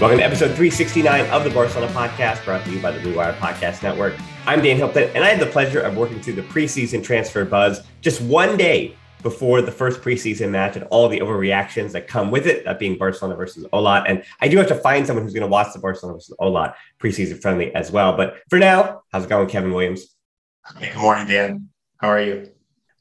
Welcome to episode 369 of the Barcelona podcast, brought to you by the Blue Wire Podcast Network. I'm Dan Hilton, and I had the pleasure of working through the preseason transfer buzz just one day before the first preseason match and all the overreactions that come with it, that being Barcelona versus Olot. And I do have to find someone who's going to watch the Barcelona versus Olot preseason friendly as well. But for now, how's it going, Kevin Williams? Hey, good morning, Dan. How are you?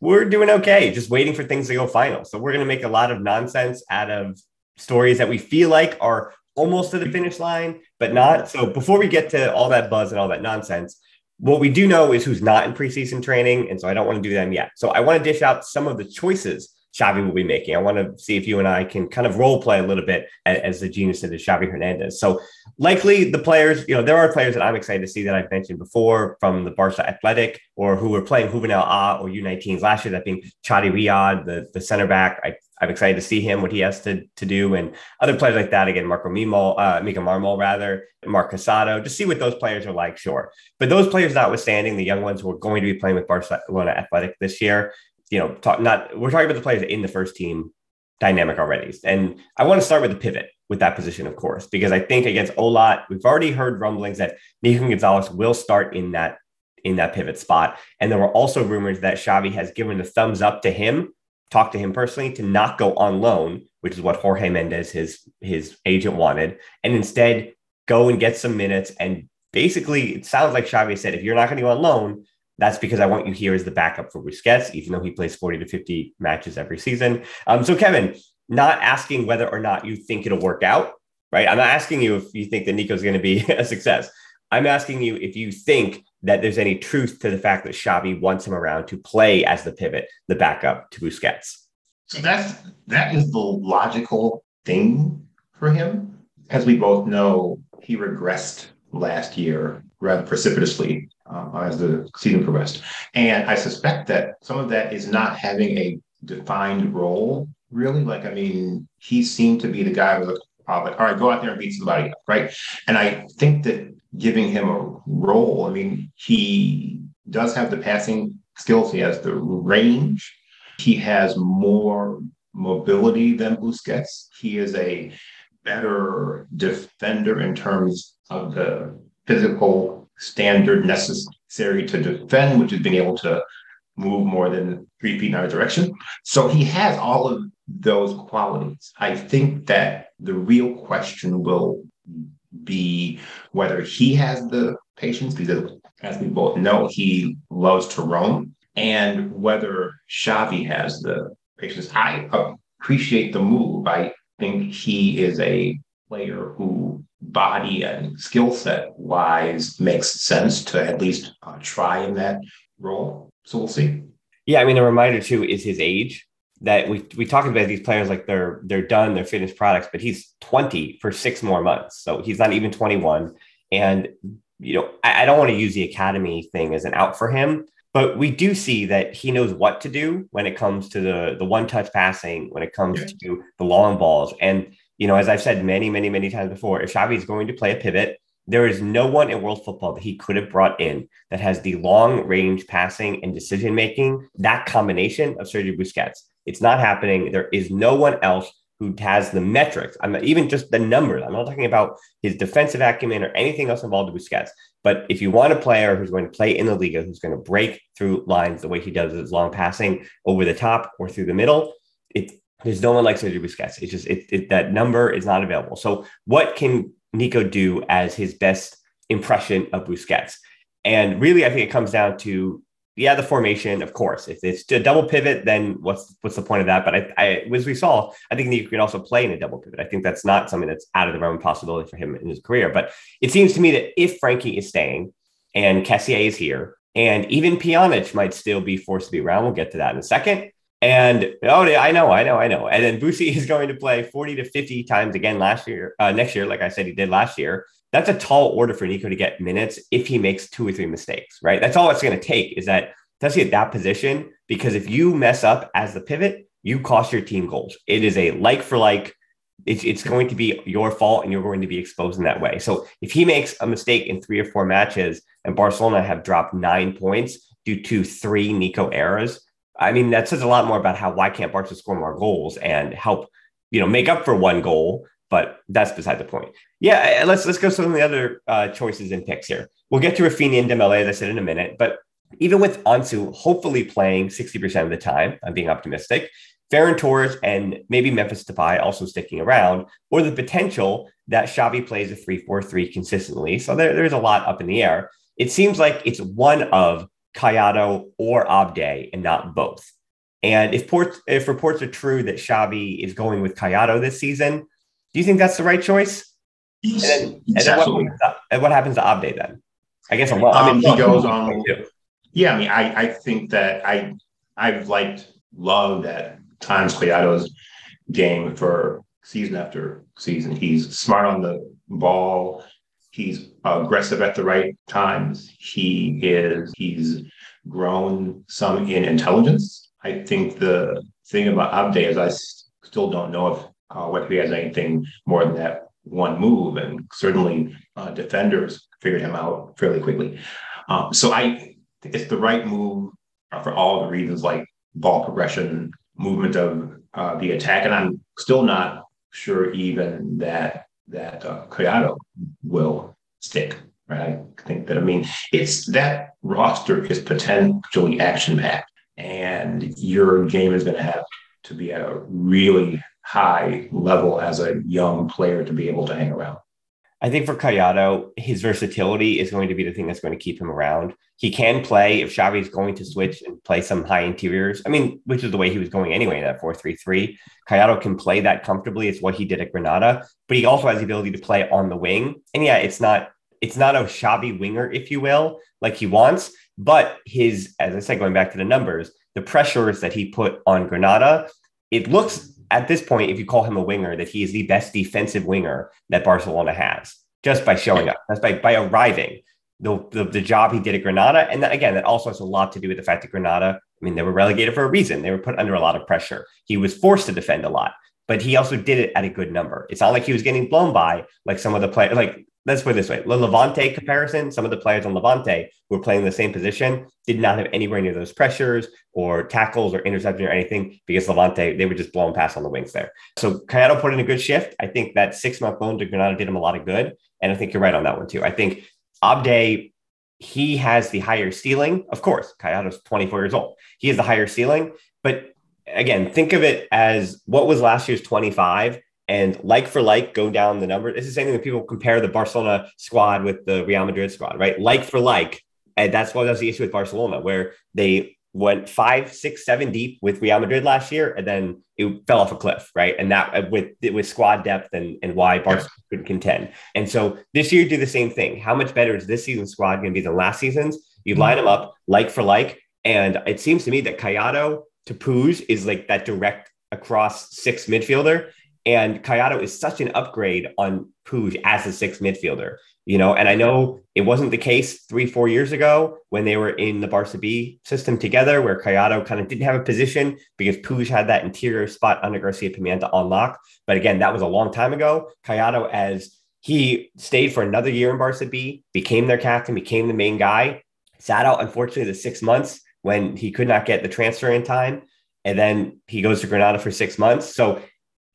We're doing okay, just waiting for things to go final. So we're going to make a lot of nonsense out of stories that we feel like are almost to the finish line, but not. So before we get to all that buzz and all that nonsense, what we do know is who's not in preseason training. And so I don't want to do them yet. So I want to dish out some of the choices Xavi will be making. I want to see if you and I can kind of role play a little bit as, the genius is Xavi Hernandez. So likely the players, you know, there are players that I'm excited to see that I've mentioned before from the Barca Athletic or who were playing Juvenil A or U19s last year, that being Chadi Riad, the, the center back. I I'm excited to see him what he has to, to do and other players like that. Again Marco Mimo, uh, Mika Marmol rather Marc Casado just see what those players are like sure. But those players notwithstanding the young ones who are going to be playing with Barcelona Athletic this year you know talk, not we're talking about the players in the first team dynamic already. And I want to start with the pivot with that position of course because I think against Olot we've already heard rumblings that Nico Gonzalez will start in that in that pivot spot. And there were also rumors that Xavi has given the thumbs up to him talk to him personally to not go on loan, which is what Jorge Mendes, his his agent, wanted, and instead go and get some minutes. And basically, it sounds like Xavi said, if you're not going to go on loan, that's because I want you here as the backup for Busquets, even though he plays 40 to 50 matches every season. Um, so, Kevin, not asking whether or not you think it'll work out, right? I'm not asking you if you think that Nico's going to be a success. I'm asking you if you think that there's any truth to the fact that Xavi wants him around to play as the pivot, the backup to Busquets. So that's that is the logical thing for him. As we both know, he regressed last year rather precipitously uh, as the season progressed, and I suspect that some of that is not having a defined role. Really, like I mean, he seemed to be the guy who was like, all right, go out there and beat somebody up, right? And I think that giving him a role. I mean, he does have the passing skills, he has the range, he has more mobility than Busquets. He is a better defender in terms of the physical standard necessary to defend, which is being able to move more than three feet in either direction. So he has all of those qualities. I think that the real question will be whether he has the patience, because as we both know, he loves to roam, and whether Xavi has the patience. I appreciate the move. I think he is a player who body and skill set wise makes sense to at least uh, try in that role. So we'll see. Yeah, I mean, a reminder too is his age that we we talk about these players like they're they're done, they're finished products, but he's 20 for six more months. So he's not even 21. And you know, I, I don't want to use the academy thing as an out for him, but we do see that he knows what to do when it comes to the the one touch passing, when it comes yeah. to the long balls. And you know, as I've said many, many, many times before, if Xavi is going to play a pivot, there is no one in world football that he could have brought in that has the long range passing and decision making, that combination of Sergio Busquets It's not happening. There is no one else who has the metrics. I'm not, even just the numbers. I'm not talking about his defensive acumen or anything else involved with Busquets. But if you want a player who's going to play in the Liga, who's going to break through lines the way he does his long passing over the top or through the middle, it, there's no one like Sergio Busquets. It's just it, it, that number is not available. So what can Nico do as his best impression of Busquets? And really, I think it comes down to yeah, the formation, of course. If it's a double pivot, then what's what's the point of that? But I, I as we saw, I think you can also play in a double pivot. I think that's not something that's out of the realm of possibility for him in his career. But it seems to me that if Frenkie is staying and Kessié is here, and even Pjanic might still be forced to be around, we'll get to that in a second. And oh, I know, I know, I know. And then Boosie is going to play 40 to 50 times again last year, uh, next year, like I said, he did last year that's a tall order for Nico to get minutes if he makes two or three mistakes, right? That's all it's going to take is that does he at that position? Because if you mess up as the pivot, you cost your team goals. It is a like for like. It's, it's going to be your fault and you're going to be exposed in that way. So if he makes a mistake in three or four matches and Barcelona have dropped nine points due to three Nico errors, I mean, that says a lot more about how why can't Barca score more goals and help, you know, make up for one goal but that's beside the point. Yeah, let's let's go some of the other uh, choices and picks here. We'll get to Raphinha and Dembele, as I said in a minute, but even with Ansu hopefully playing 60% of the time, I'm being optimistic, Ferran Torres and maybe Memphis Depay also sticking around, or the potential that Xavi plays a 3-4-3 consistently. So there, there's a lot up in the air. It seems like it's one of Collado or Abde and not both. And if, ports, if reports are true that Xavi is going with Collado this season, do you think that's the right choice? and then, and then what, and what happens to Abde then? I guess I'm, I mean, um, he goes on. Yeah, I mean, I, I think that I I've liked loved at times Collado's game for season after season. He's smart on the ball. He's aggressive at the right times. He is he's grown some in intelligence. I think the thing about Abde is I still don't know if uh, whether he has anything more than that one move. And certainly uh, defenders figured him out fairly quickly. Um, so I it's the right move uh, for all the reasons like ball progression, movement of uh, the attack. And I'm still not sure even that that uh, will stick. Right. I think that I mean it's that roster is potentially action packed, and your game is going to have to be at a really high level as a young player to be able to hang around. I think for Collado, his versatility is going to be the thing that's going to keep him around. He can play if Xavi is going to switch and play some high interiors. I mean, which is the way he was going anyway in that 4 3 3. Collado can play that comfortably. It's what he did at Granada, but he also has the ability to play on the wing. And yeah, it's not it's not a Xavi winger, if you will, like he wants, but his, as I said, going back to the numbers, the pressures that he put on Granada, it looks at this point, if you call him a winger, that he is the best defensive winger that Barcelona has just by showing up, that's by, by arriving. The, the, the job he did at Granada. And that, again, that also has a lot to do with the fact that Granada, I mean, they were relegated for a reason. They were put under a lot of pressure. He was forced to defend a lot, but he also did it at a good number. It's not like he was getting blown by like some of the players, like let's put it this way the Levante comparison, some of the players on Levante who were playing the same position did not have anywhere near those pressures or tackles or interception or anything because Levante, they were just blowing past on the wings there. So Collado put in a good shift. I think that six month loan to Granada did him a lot of good. And I think you're right on that one too. I think Abde, he has the higher ceiling. Of course, Collado's 24 years old. He has the higher ceiling. But again, think of it as what was last year's 25 and like for like go down the number. This is the same thing that people compare the Barcelona squad with the Real Madrid squad, right? Like for like. And that's what was the issue with Barcelona, where they went five, six, seven deep with Real Madrid last year, and then it fell off a cliff, right? And that uh, with with squad depth and, and why Barcelona yeah. could contend. And so this year, do the same thing. How much better is this season's squad going to be than last season's? You mm-hmm. line them up like for like, and it seems to me that Collado to Puig is like that direct across six midfielder. And Collado is such an upgrade on Puig as a sixth midfielder, you know. And I know it wasn't the case three, four years ago when they were in the Barca B system together, where Collado kind of didn't have a position because Puig had that interior spot under Garcia Pimienta on lock. But again, that was a long time ago. Collado, as he stayed for another year in Barca B, became their captain, became the main guy, sat out, unfortunately, the six months when he could not get the transfer in time and then he goes to Granada for six months. So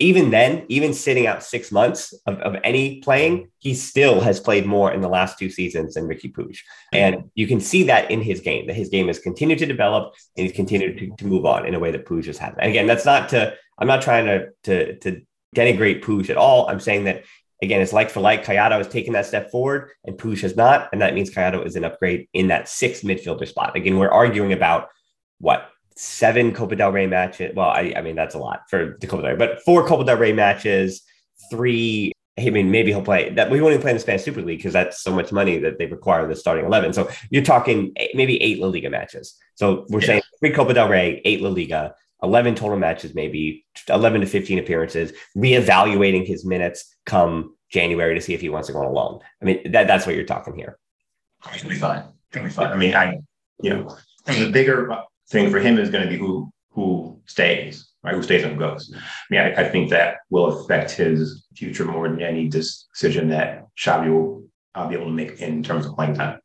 even then, even sitting out six months of, of any playing, he still has played more in the last two seasons than Riqui Puig. And you can see that in his game, that his game has continued to develop and he's continued to, to move on in a way that Puig has had. And again, that's not to, I'm not trying to, to, to denigrate Puig at all. I'm saying that again, it's like for like. Collado has taken that step forward, and Puig has not, and that means Collado is an upgrade in that sixth midfielder spot. Again, we're arguing about what seven Copa del Rey matches. Well, I, I mean that's a lot for the Copa del Rey, but four Copa del Rey matches, three. I mean, maybe he'll play that. We won't even play in the Spanish Super League because that's so much money that they require the starting eleven. So you're talking maybe eight La Liga matches. So we're yeah. saying three Copa del Rey, eight La Liga, 11 total matches, maybe 11 to 15 appearances, reevaluating his minutes come January to see if he wants to go on a loan. I mean, that, that's what you're talking here. It'll be fine. It'll be fine. I mean, I, you know, the bigger thing for him is going to be who who stays, right? Who stays and goes. I mean, I, I, think that will affect his future more than any decision that Xavi will uh, be able to make in terms of playing time.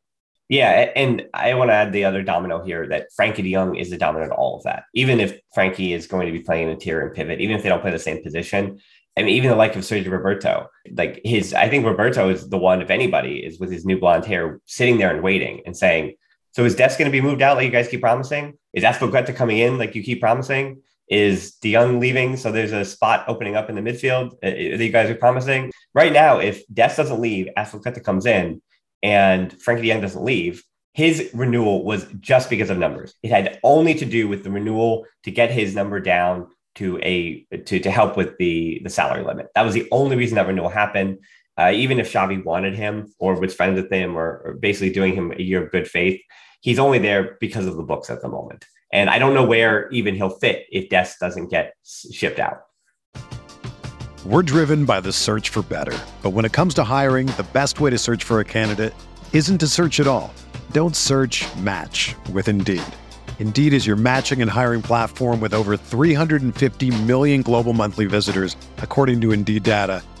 Yeah, and I want to add the other domino here that Frenkie de Jong is the domino of all of that. Even if Frenkie is going to be playing interior and pivot, even if they don't play the same position, I mean, even the like of Sergio Roberto, like his, I think Roberto is the one, if anybody, is with his new blonde hair, sitting there and waiting and saying, "So is Dest going to be moved out like you guys keep promising? Is Azpilicueta coming in like you keep promising? Is De Jong leaving so there's a spot opening up in the midfield uh, uh, that you guys are promising? Right now, if Dest doesn't leave, Azpilicueta comes in, and Frenkie de Jong doesn't leave, his renewal was just because of numbers. It had only to do with the renewal to get his number down to a to, to help with the the salary limit. That was the only reason that renewal happened. Uh, even if Xavi wanted him or was friends with him or, or basically doing him a year of good faith, he's only there because of the books at the moment. And I don't know where even he'll fit if Dest doesn't get shipped out. We're driven by the search for better. But when it comes to hiring, the best way to search for a candidate isn't to search at all. Don't search match with Indeed. Indeed is your matching and hiring platform with over 350 million global monthly visitors, according to Indeed data,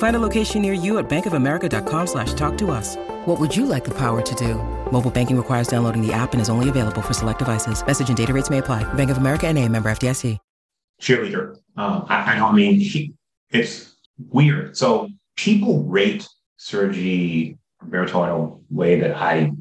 Find a location near you at bankofamerica.com slash talk to us. What would you like the power to do? Mobile banking requires downloading the app and is only available for select devices. Message and data rates may apply. Bank of America and a member FDIC. Cheerleader. Um, I, I don't mean, he, it's weird. So people rate Sergi Roberto in a way that I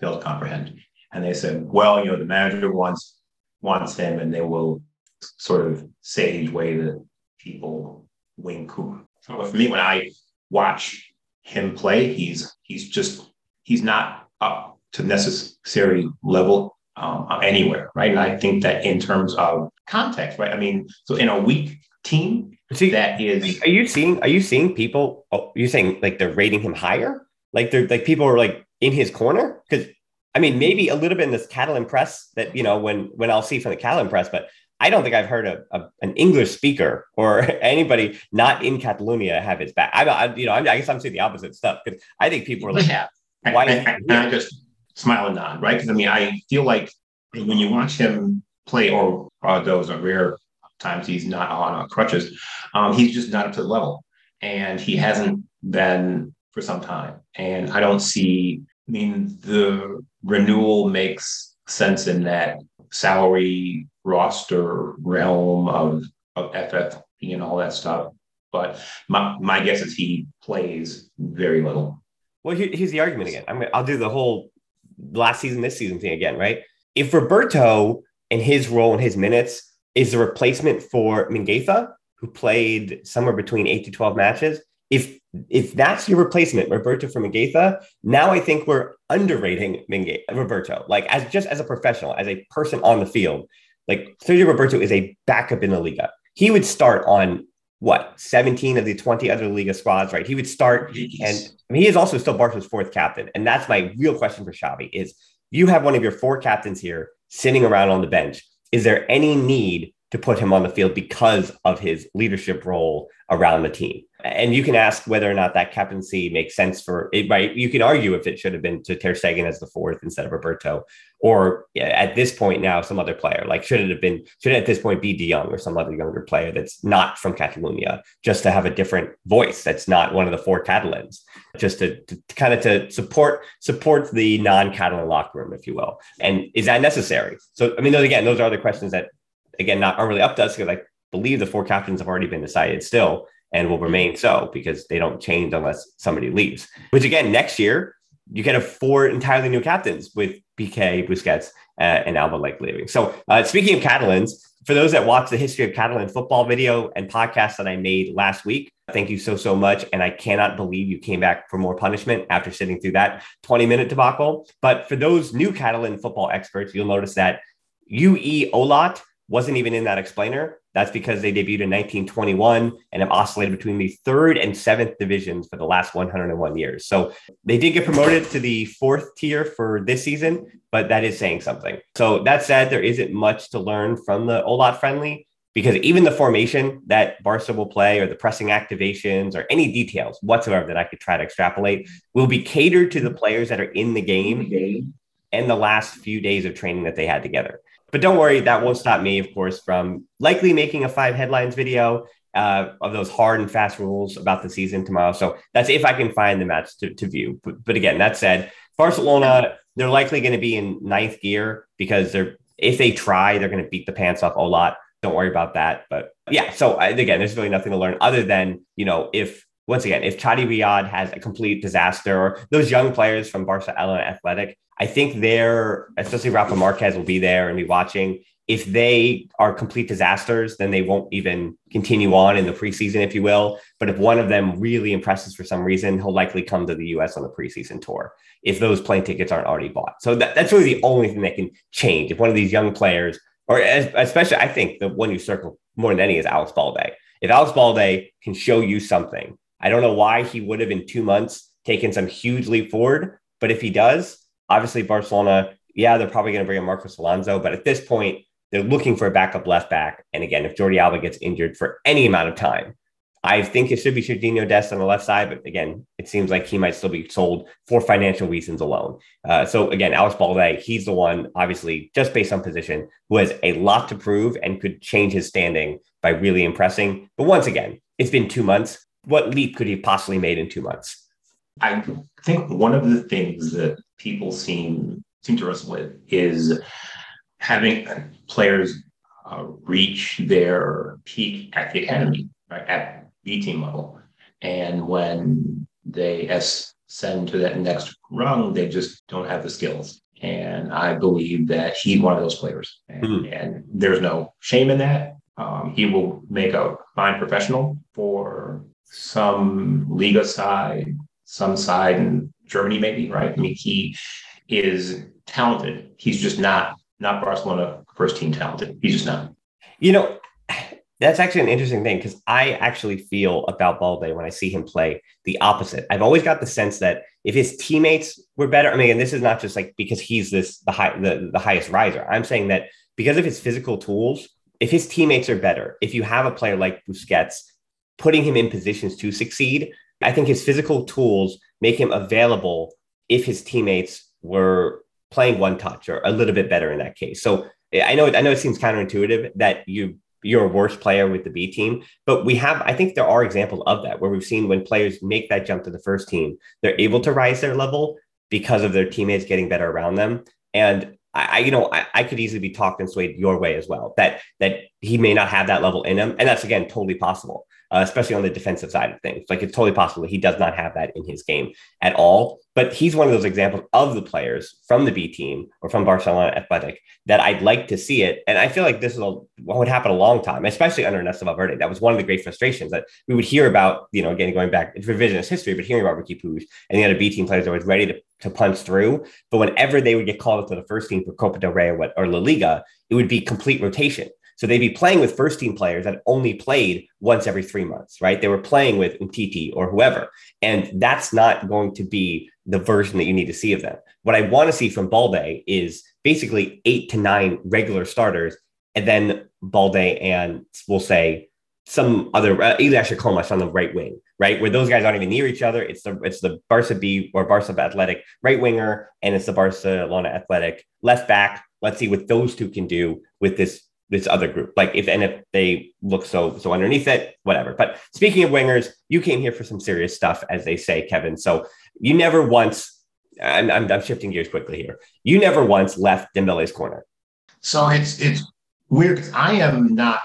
fail to comprehend. And they said, well, you know, the manager wants wants him and they will sort of sage way that people wing Coop. But for me, when I watch him play, he's he's just he's not up to necessary level um, anywhere, right? And I think that in terms of context, right? I mean, so in a weak team, See, that is. Are you seeing? Are you seeing people? Oh, you're saying like they're rating him higher? Like they're like people are like in his corner because I mean maybe a little bit in this Catalan press that you know when when I'll see from the Catalan press, but I don't think I've heard a, a, an English speaker or anybody not in Catalonia have his back. I, I you know, I, I guess I'm saying the opposite stuff because I think people are like, yeah. why? And, I just smile and nod, right? Because I mean, I feel like when you watch him play, or uh, those are rare times he's not on crutches, um, he's just not up to the level, and he hasn't been for some time. And I don't see. I mean, the renewal makes sense in that salary roster realm of, of FF and all that stuff. But my, my guess is he plays very little. Well, here, here's the argument again. I'm, I'll do the whole last season, this season thing again, right? If Roberto and his role and his minutes is a replacement for Mingueza, who played somewhere between eight to 12 matches, if if that's your replacement, Roberto for Mingueza, now I think we're underrating Mingue- Roberto. Like as just as a professional, as a person on the field, like Sergio Roberto is a backup in the Liga. He would start on what 17 of the 20 other Liga squads, right? He would start, and I mean, he is also still Barca's fourth captain. And that's my real question for Xavi: is you have one of your four captains here sitting around on the bench. Is there any need to put him on the field because of his leadership role around the team. And you can ask whether or not that captaincy makes sense for it. Right? You can argue if it should have been to Ter Stegen as the fourth instead of Roberto, or at this point now some other player. Like should it have been? Should it at this point be De Jong or some other younger player that's not from Catalonia, just to have a different voice that's not one of the four Catalans, just to, to, kind of to support support the non-Catalan locker room, if you will. And is that necessary? So I mean, those again, those are the questions that again, not aren't really up to us because I believe the four captains have already been decided still and will remain so because they don't change unless somebody leaves. Which again, next year you can have four entirely new captains with Piqué, Busquets, uh, and Alba like leaving. So uh, speaking of Catalans, for those that watch the history of Catalan football video and podcast that I made last week, thank you so so much. And I cannot believe you came back for more punishment after sitting through that 20 minute debacle. But for those new Catalan football experts, you'll notice that UE Olot wasn't even in that explainer. That's because they debuted in 1921 and have oscillated between the third and seventh divisions for the last 101 years. So they did get promoted to the fourth tier for this season, but that is saying something. So that said, there isn't much to learn from the Olot friendly because even the formation that Barca will play or the pressing activations or any details whatsoever that I could try to extrapolate will be catered to the players that are in the game and the last few days of training that they had together. But don't worry, that won't stop me, of course, from likely making a five headlines video uh, of those hard and fast rules about the season tomorrow. So that's if I can find the match to, to view. But, but again, that said, Barcelona, they're likely going to be in ninth gear because they're if they try, they're going to beat the pants off a lot. Don't worry about that. But yeah, so again, there's really nothing to learn other than, you know, if once again, if Chadi Riad has a complete disaster or those young players from Barcelona Athletic, I think they're, especially Rafa Marquez will be there and be watching. If they are complete disasters, then they won't even continue on in the preseason, if you will. But if one of them really impresses for some reason, he'll likely come to the US on the preseason tour if those plane tickets aren't already bought. So that, that's really the only thing that can change. If one of these young players, or especially, I think the one you circle more than any is Alex Balde. If Alex Balde can show you something, I don't know why he would have in two months taken some huge leap forward, but if he does, Obviously, Barcelona, yeah, they're probably going to bring in Marcos Alonso, but at this point, they're looking for a backup left back. And again, if Jordi Alba gets injured for any amount of time, I think it should be Sergiño Dest on the left side, but again, it seems like he might still be sold for financial reasons alone. Uh, so again, Alex Balde, he's the one, obviously, just based on position, who has a lot to prove and could change his standing by really impressing. But once again, it's been two months. What leap could he possibly made in two months? I think one of the things that people seem seem to wrestle with is having players uh, reach their peak at the academy, right, at B team level, and when they ascend to that next rung, they just don't have the skills. And I believe that he's one of those players, and, mm-hmm. and there's no shame in that. Um, he will make a fine professional for some Liga side some side in Germany, maybe, right? I mean, he is talented. He's just not not Barcelona first team talented. He's just not. You know, that's actually an interesting thing because I actually feel about Balde when I see him play the opposite. I've always got the sense that if his teammates were better, I mean, and this is not just like because he's this the high the, the highest riser. I'm saying that because of his physical tools, if his teammates are better, if you have a player like Busquets putting him in positions to succeed, I think his physical tools make him available if his teammates were playing one touch or a little bit better in that case. So I know I know it seems counterintuitive that you you're a worse player with the B team, but we have I think there are examples of that where we've seen when players make that jump to the first team, they're able to rise their level because of their teammates getting better around them. And I, you know, I, I, could easily be talked and swayed your way as well. That that he may not have that level in him, and that's again totally possible uh, especially on the defensive side of things. Like it's totally possible he does not have that in his game at all. But he's one of those examples of the players from the B team or from Barcelona Athletic that I'd like to see it. And I feel like this is a, what would happen a long time, especially under Ernesto Valverde. That was one of the great frustrations that we would hear about, you know, again, going back, it's revisionist history, but hearing about Riqui Puig and the other B team players that was ready to, to punch through. But whenever they would get called up to the first team for Copa del Rey or, what, or La Liga, it would be complete rotation. So they'd be playing with first team players that only played once every three months, right? They were playing with Umtiti or whoever. And that's not going to be the version that you need to see of them. What I want to see from Balde is basically eight to nine regular starters, and then Balde and we'll say some other uh, Ilias Akhomach on the right wing, right? Where those guys aren't even near each other. It's the it's the Barca B or Barca Athletic right winger, and it's the Barcelona Athletic left back. Let's see what those two can do with this this other group. Like if and if they look so so underneath it, whatever. But speaking of wingers, you came here for some serious stuff, as they say, Kevin. So you never once. I'm, I'm, I'm shifting gears quickly here. You never once left Dembele's corner. So it's it's weird. I am not.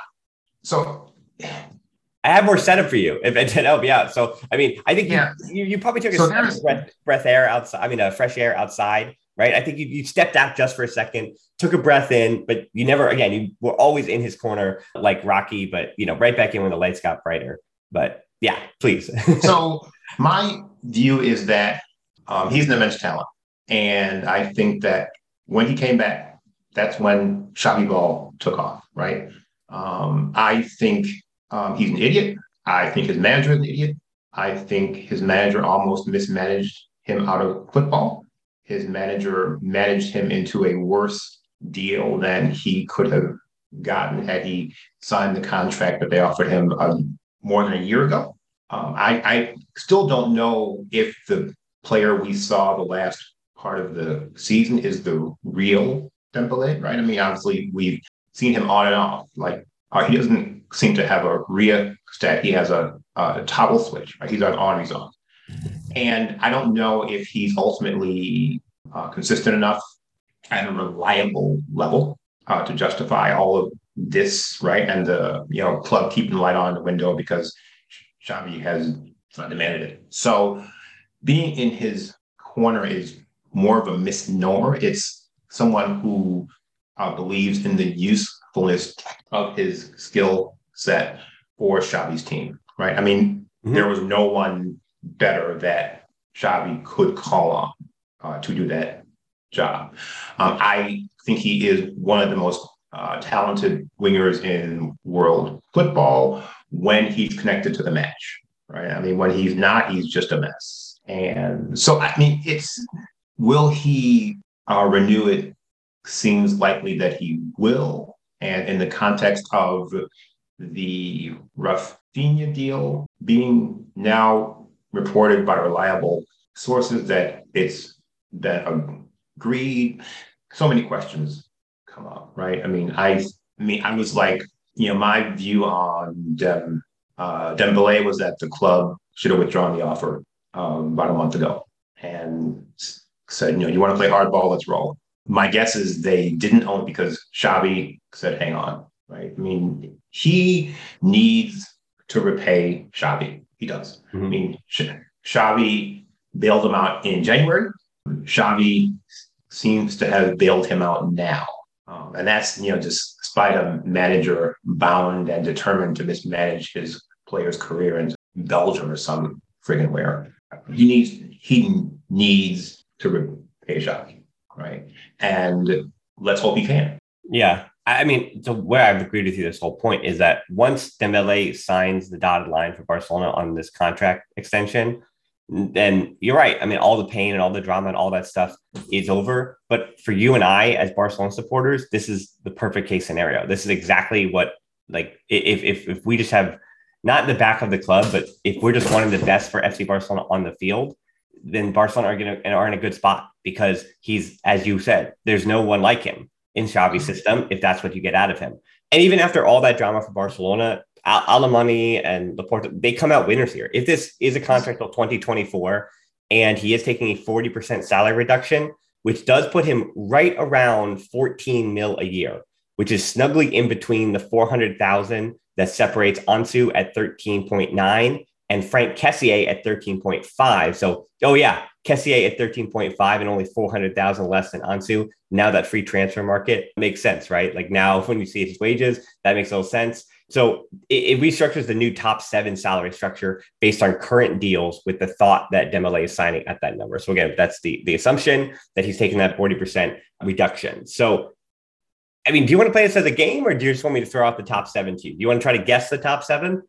So I have more setup for you if it did help you out. So I mean, I think yeah. you, you, you probably took a so breath, breath air outside. I mean, a fresh air outside right? I think you, you stepped out just for a second, took a breath in, but you never, again, you were always in his corner like Rocky, but, you know, right back in when the lights got brighter. But yeah, please. so my view is that um, he's an immense talent. And I think that when he came back, that's when Xavi Ball took off, right? Um, I think um, he's an idiot. I think his manager is an idiot. I think his manager almost mismanaged him out of football his manager managed him into a worse deal than he could have gotten had he signed the contract that they offered him um, more than a year ago. Um, I, I, still don't know if the player we saw the last part of the season is the real Dembele, right? I mean, obviously we've seen him on and off. Like uh, he doesn't seem to have a RIA stat. He has a, a toggle switch. Right? He's on on, he's off. And I don't know if he's ultimately uh, consistent enough at a reliable level uh, to justify all of this, right? And the you know club keeping the light on the window because Xavi has demanded it. So being in his corner is more of a misnomer. It's someone who uh, believes in the usefulness of his skill set for Xavi's team, right? I mean, mm-hmm. there was no one better that Xavi could call on uh, to do that job. Um, I think he is one of the most uh, talented wingers in world football when he's connected to the match, right? I mean, when he's not, he's just a mess. And so, I mean, it's will he uh, renew it? Seems likely that he will. And in the context of the Raphinha deal being now reported by reliable sources that it's that agreed. So many questions come up, right? I mean, I, I mean, I was like, you know, my view on Dem, uh, Dembele was that the club should have withdrawn the offer um, about a month ago and said, you know, you want to play hardball, let's roll. My guess is they didn't own it because Xavi said, hang on, right? I mean, he needs to repay Xavi. He does. Mm-hmm. I mean, Xavi bailed him out in January. Xavi seems to have bailed him out now. Um, and that's, you know, just despite a manager bound and determined to mismanage his player's career in Belgium or some friggin' where. He needs he needs to repay Xavi, right? And let's hope he can. Yeah. I mean, so where I've agreed with you this whole point is that once Dembele signs the dotted line for Barcelona on this contract extension, then you're right. I mean, all the pain and all the drama and all that stuff is over. But for you and I, as Barcelona supporters, this is the perfect case scenario. This is exactly what, like, if if if we just have not the back of the club, but if we're just wanting the best for FC Barcelona on the field, then Barcelona are to are in a good spot because he's, as you said, there's no one like him in Xavi's mm-hmm. system if that's what you get out of him. And even after all that drama for Barcelona, Alemany and Laporta, they come out winners here. If this is a contract till 2024 and he is taking a 40% salary reduction, which does put him right around 14 mil a year, which is snugly in between the 400,000 that separates Ansu at 13.9 and Frank Kessié at 13.5. So, oh yeah, Kessié at 13.5 and only 400,000 less than Ansu. Now that free transfer market makes sense, right? Like now when you see his wages, that makes a little sense. So it, it, restructures the new top seven salary structure based on current deals with the thought that Dembele is signing at that number. So again, that's the, the assumption that he's taking that 40% reduction. So, I mean, do you want to play this as a game or do you just want me to throw out the top seven to you? Do you want to try to guess the top seven?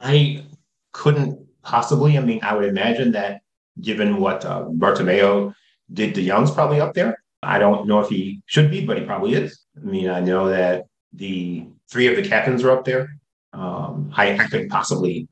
I couldn't possibly. I mean, I would imagine that given what uh, Bartomeu did to Young's probably up there. I don't know if he should be, but he probably is. I mean, I know that the three of the captains are up there. Um, I, I could possibly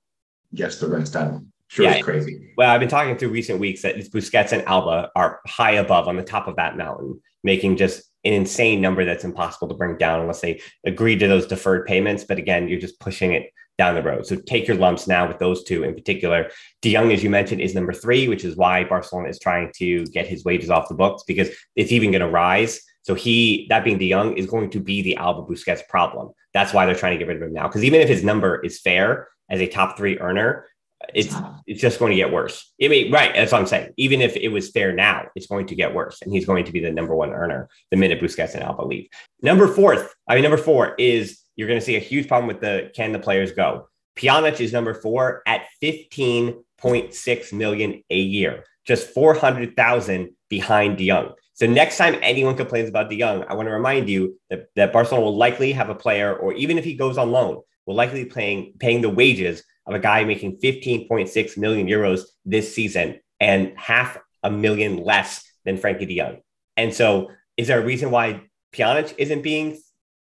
guess the rest. I'm sure yeah. it's crazy. Well, I've been talking through recent weeks that Busquets and Alba are high above on the top of that mountain, making just an insane number that's impossible to bring down unless they agree to those deferred payments. But again, you're just pushing it down the road. So take your lumps now with those two in particular. De Jong, as you mentioned, is number three, which is why Barcelona is trying to get his wages off the books because it's even going to rise. So he, that being De Jong, is going to be the Alba Busquets problem. That's why they're trying to get rid of him now. Because even if his number is fair as a top three earner, it's it's just going to get worse. I mean, right? That's what I'm saying. Even if it was fair now, it's going to get worse, and he's going to be the number one earner the minute Busquets and Alba leave. Number fourth, I mean, number four is you're going to see a huge problem with the can the players go. Pjanic is number four at 15.6 million a year, just 400,000 behind De Jong. So next time anyone complains about De Jong, I want to remind you that, that Barcelona will likely have a player, or even if he goes on loan, will likely be paying paying the wages of a guy making 15.6 million euros this season and half a million less than Frenkie De Jong. And so, is there a reason why Pjanic isn't being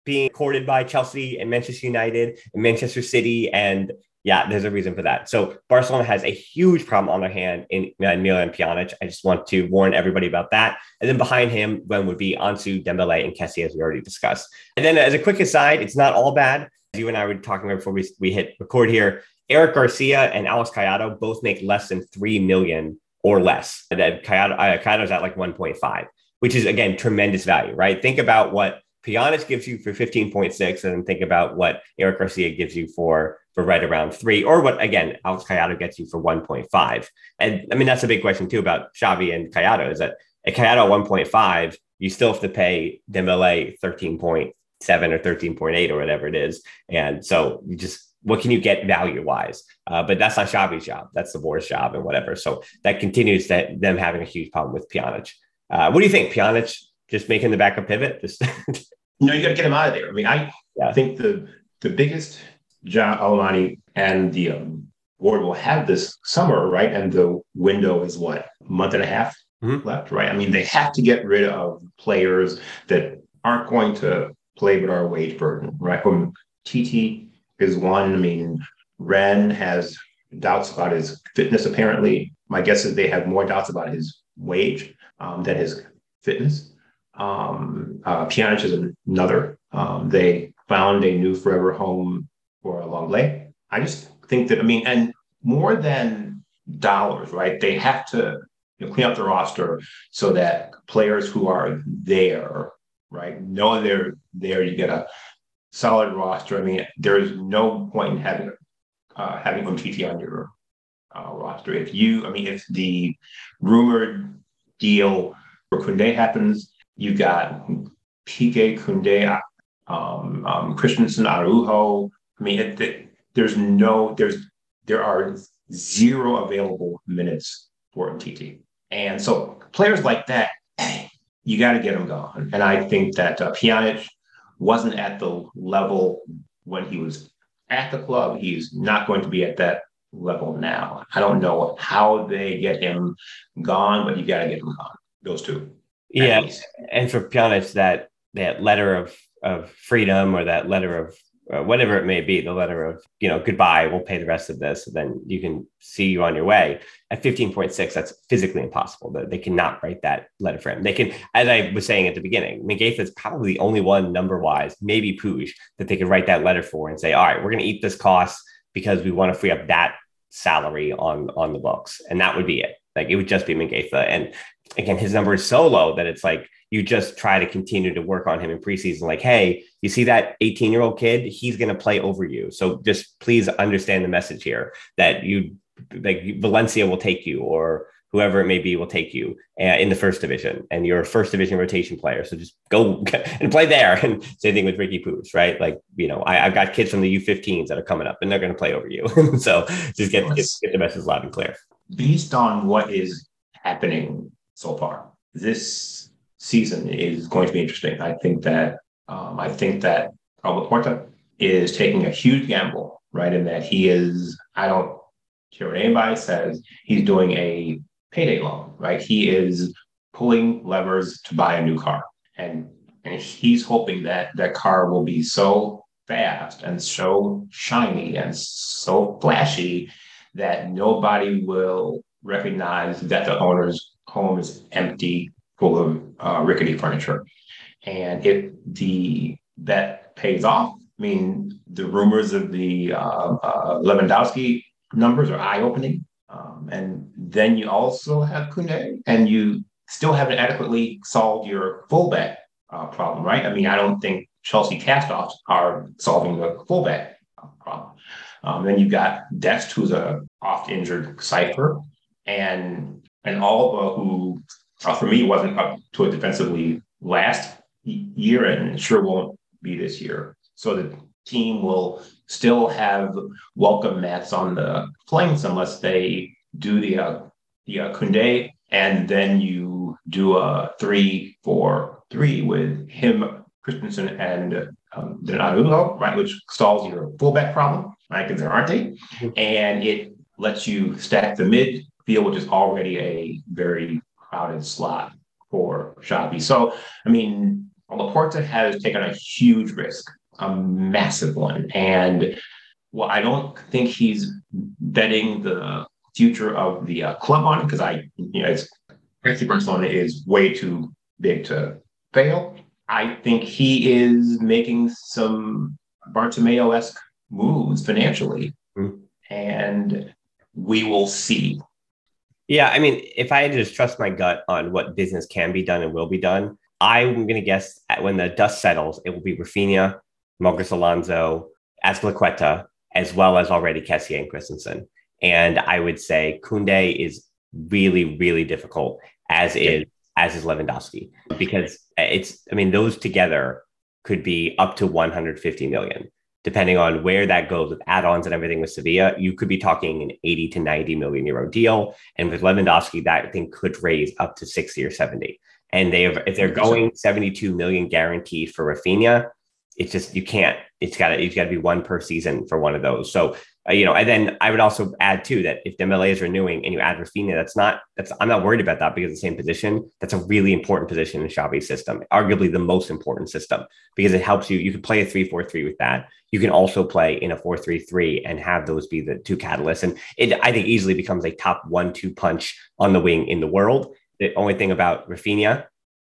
being courted by Chelsea and Manchester United and Manchester City. And yeah, there's a reason for that. So Barcelona has a huge problem on their hand in, in Milan Pjanic. I just want to warn everybody about that. And then behind him, when would be Ansu, Dembele, and Kessie, as we already discussed. And then as a quick aside, it's not all bad. You and I were talking about before we, we hit record here. Eric Garcia and Alex Collado both make less than 3 million or less. That Collado, uh, Collado's at like 1.5, which is again tremendous value, right? Think about what Pjanic gives you for 15.6, and think about what Eric Garcia gives you for for right around three, or what again Alex Collado gets you for 1.5. And I mean that's a big question too about Xavi and Collado is that at Collado 1.5, you still have to pay Dembele 13.7 or 13.8 or whatever it is, and so you just what can you get value wise? Uh, but that's not Xavi's job. That's the board's job and whatever. So that continues that them having a huge problem with Pjanic. Uh, what do you think, Pjanic? Just making the backup pivot? Just No, you got to get him out of there. I mean, I yeah. think the the biggest job Alemany and the um, board will have this summer, right? And the window is what a month and a half mm-hmm. left, right? I mean, they have to get rid of players that aren't going to play with our wage burden, right? From TT is one. I mean, Ren has doubts about his fitness. Apparently, my guess is they have more doubts about his wage um, than his fitness. Um, uh, Pjanic is another. Um, they found a new forever home for Lenglet. I just think that, I mean, and more than dollars, right? They have to you know, clean up the roster so that players who are there, right, know they're there. You get a solid roster. I mean, there's no point in having uh, having Umtiti on your uh, roster. If you, I mean, if the rumored deal for Koundé happens, you got Piqué, Koundé, um, um, Christensen, Araujo. I mean, it, it, there's no, there's, there are zero available minutes for Umtiti. And so players like that, you got to get them gone. And I think that uh, Pjanic wasn't at the level when he was at the club. He's not going to be at that level now. I don't know how they get him gone, but you got to get him gone. Those two. Yeah, and for Pjanic, that that letter of of freedom or that letter of uh, whatever it may be, the letter of you know goodbye, we'll pay the rest of this, then you can see you on your way. At fifteen point six, that's physically impossible. They cannot write that letter for him. They can, as I was saying at the beginning, Mingueza is probably the only one number wise, maybe Puig, that they could write that letter for and say, all right, we're going to eat this cost because we want to free up that salary on on the books, and that would be it. Like it would just be Mingueza. And again, his number is so low that it's like you just try to continue to work on him in preseason. Like, hey, you see that 18 year old kid? He's going to play over you. So just please understand the message here that you like Valencia will take you or whoever it may be will take you uh, in the first division and you're a first division rotation player. So just go and play there. And same thing with Riqui Puig, right? Like, you know, I, have got kids from the U15s that are coming up and they're going to play over you. so just get, get, get the message loud and clear. Based on what is happening so far, this season is going to be interesting. I think that um, I think that Pablo Porta is taking a huge gamble, right? In that he is, I don't care what anybody says, he's doing a payday loan, right? He is pulling levers to buy a new car. And, and he's hoping that that car will be so fast and so shiny and so flashy that nobody will recognize that the owner's home is empty, full of uh, rickety furniture. And if the bet pays off, I mean, the rumors of the uh, uh, Lewandowski numbers are eye opening. Um, and then you also have Koundé, and you still haven't adequately solved your fullback uh, problem, right? I mean, I don't think Chelsea castoffs are solving the fullback uh, problem. Um, then you've got Dest, who's a oft injured cipher, and and Alba, who uh, for me wasn't up to it defensively last year, and sure won't be this year. So the team will still have welcome mats on the flanks unless they do the uh, the uh, Koundé, and then you do a three four three with him, Christensen, and um, Donato, right, which solves your fullback problem, right? Because there aren't they, and it lets you stack the midfield, which is already a very crowded slot for Xavi. So, I mean, Laporta has taken a huge risk a massive one. And well, I don't think he's betting the future of the uh, club on it because I, you know, it's FC Barcelona is way too big to fail. I think he is making some Bartomeu esque moves financially, mm-hmm. and we will see. Yeah, I mean, if I had to just trust my gut on what business can be done and will be done, I'm going to guess when the dust settles, it will be Raphinha Marcos Alonso, Azpilicueta, as well as already Kessie and Christensen. And I would say Koundé is really, really difficult, as is as is Lewandowski, because it's I mean those together could be up to 150 million, depending on where that goes with add-ons and everything with Sevilla. You could be talking an 80 to 90 million euro deal, and with Lewandowski, that thing could raise up to 60 or 70. And they have, if they're going 72 million guaranteed for Raphinha, it's just you can't. It's got to it's got to be one per season for one of those. So uh, you know, and then I would also add too that if Dembele is renewing and you add Raphinha, that's not that's I'm not worried about that because the same position. That's a really important position in Xavi's system, arguably the most important system because it helps you. You can play a three four three with that. You can also play in a four three three and have those be the two catalysts. And it I think easily becomes a top one two punch on the wing in the world. The only thing about Raphinha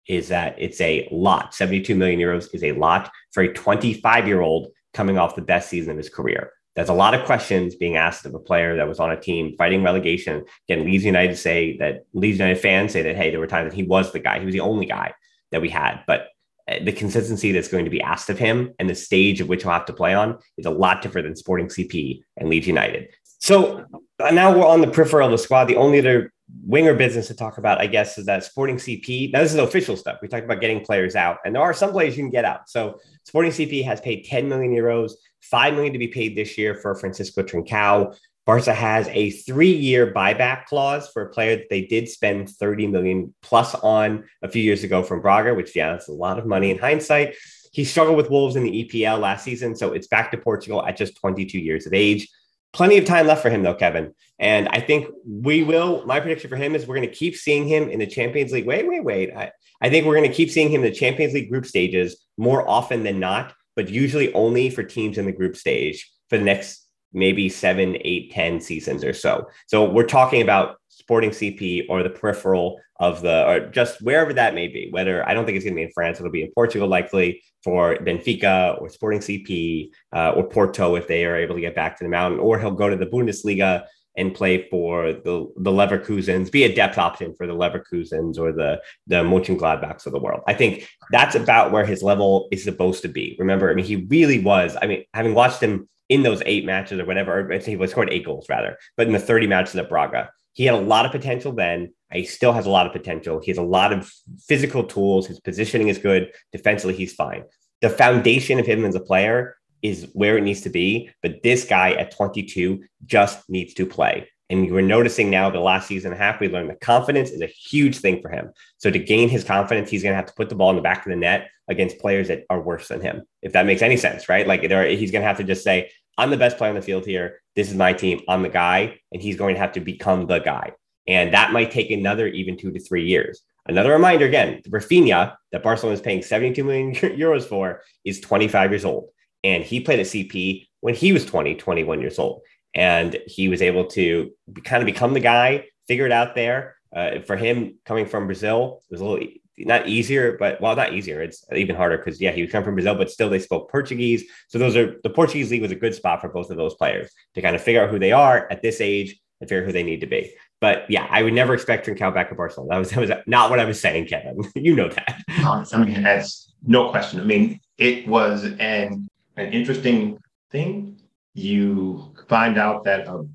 is that it's a lot. 72 million euros is a lot for a 25 year old coming off the best season of his career. There's a lot of questions being asked of a player that was on a team fighting relegation. Again, Leeds United say that Leeds United fans say that, hey, there were times that he was the guy. He was the only guy that we had. But uh, the consistency that's going to be asked of him and the stage of which he'll have to play on is a lot different than Sporting CP and Leeds United. So uh, now we're on the peripheral of the squad. The only other winger business to talk about, I guess, is that Sporting CP. Now, this is official stuff. We talked about getting players out, and there are some players you can get out. So, Sporting CP has paid 10 million euros, 5 million to be paid this year for Francisco Trincao. Barca has a three-year buyback clause for a player that they did spend 30 million plus on a few years ago from Braga, which yeah, that's a lot of money in hindsight. He struggled with Wolves in the EPL last season, so it's back to Portugal at just 22 years of age. Plenty of time left for him, though, Kevin. And I think we will. My prediction for him is we're going to keep seeing him in the Champions League. Wait, wait, wait. I, I think we're going to keep seeing him in the Champions League group stages more often than not, but usually only for teams in the group stage for the next maybe seven, eight, ten seasons or so. So we're talking about Sporting CP or the peripheral of the, or just wherever that may be. Whether I don't think it's going to be in France, it'll be in Portugal likely for Benfica or Sporting CP uh, or Porto if they are able to get back to the mountain, or he'll go to the Bundesliga and play for the the Leverkusens, be a depth option for the Leverkusens or the the Mönchengladbachs of the world. I think that's about where his level is supposed to be. Remember, I mean, he really was. I mean, having watched him in those eight matches or whatever, think he was scored eight goals rather, but in the 30 matches at Braga, he had a lot of potential then. He still has a lot of potential. He has a lot of physical tools. His positioning is good. Defensively, he's fine. The foundation of him as a player is where it needs to be. But this guy at 22 just needs to play. And we're noticing now the last season and a half, we learned that confidence is a huge thing for him. So to gain his confidence, he's going to have to put the ball in the back of the net against players that are worse than him, if that makes any sense, right? Like there, he's going to have to just say, I'm the best player on the field here. This is my team. I'm the guy. And he's going to have to become the guy. And that might take another even two to three years. Another reminder again, Raphinha that Barcelona is paying 72 million euros for is 25 years old. And he played at CP when he was 20, 21 years old. And he was able to kind of become the guy, figure it out there. Uh, for him coming from Brazil, it was a little not easier, but well, not easier. It's even harder because yeah, he was come from Brazil, but still they spoke Portuguese. So those are the Portuguese league was a good spot for both of those players to kind of figure out who they are at this age and figure who they need to be. But yeah, I would never expect Trincao back at Barcelona. That was that was not what I was saying, Kevin. you know that. I mean, that's no question. I mean, it was an an interesting thing. You find out that a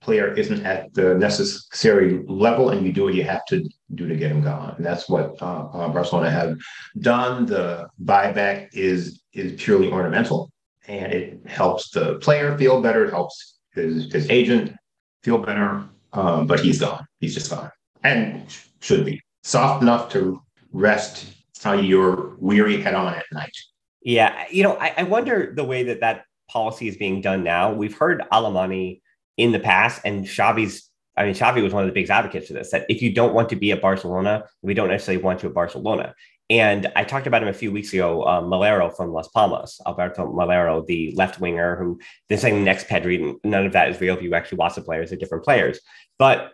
player isn't at the necessary level, and you do what you have to do to get him gone. And that's what uh, uh, Barcelona have done. The buyback is is purely ornamental, and it helps the player feel better. It helps his his agent feel better. Um, but he's gone. He's just gone, and should be soft enough to rest on your weary head on at night. Yeah, you know, I, I wonder the way that that policy is being done now. We've heard Alemany in the past, and Xavi's. I mean, Xavi was one of the biggest advocates for this. That if you don't want to be at Barcelona, we don't necessarily want you at Barcelona. And I talked about him a few weeks ago, um, Moleiro from Las Palmas, Alberto Moleiro, the left winger who they're saying next Pedri. None of that is real. If you actually watch the players, they're different players. But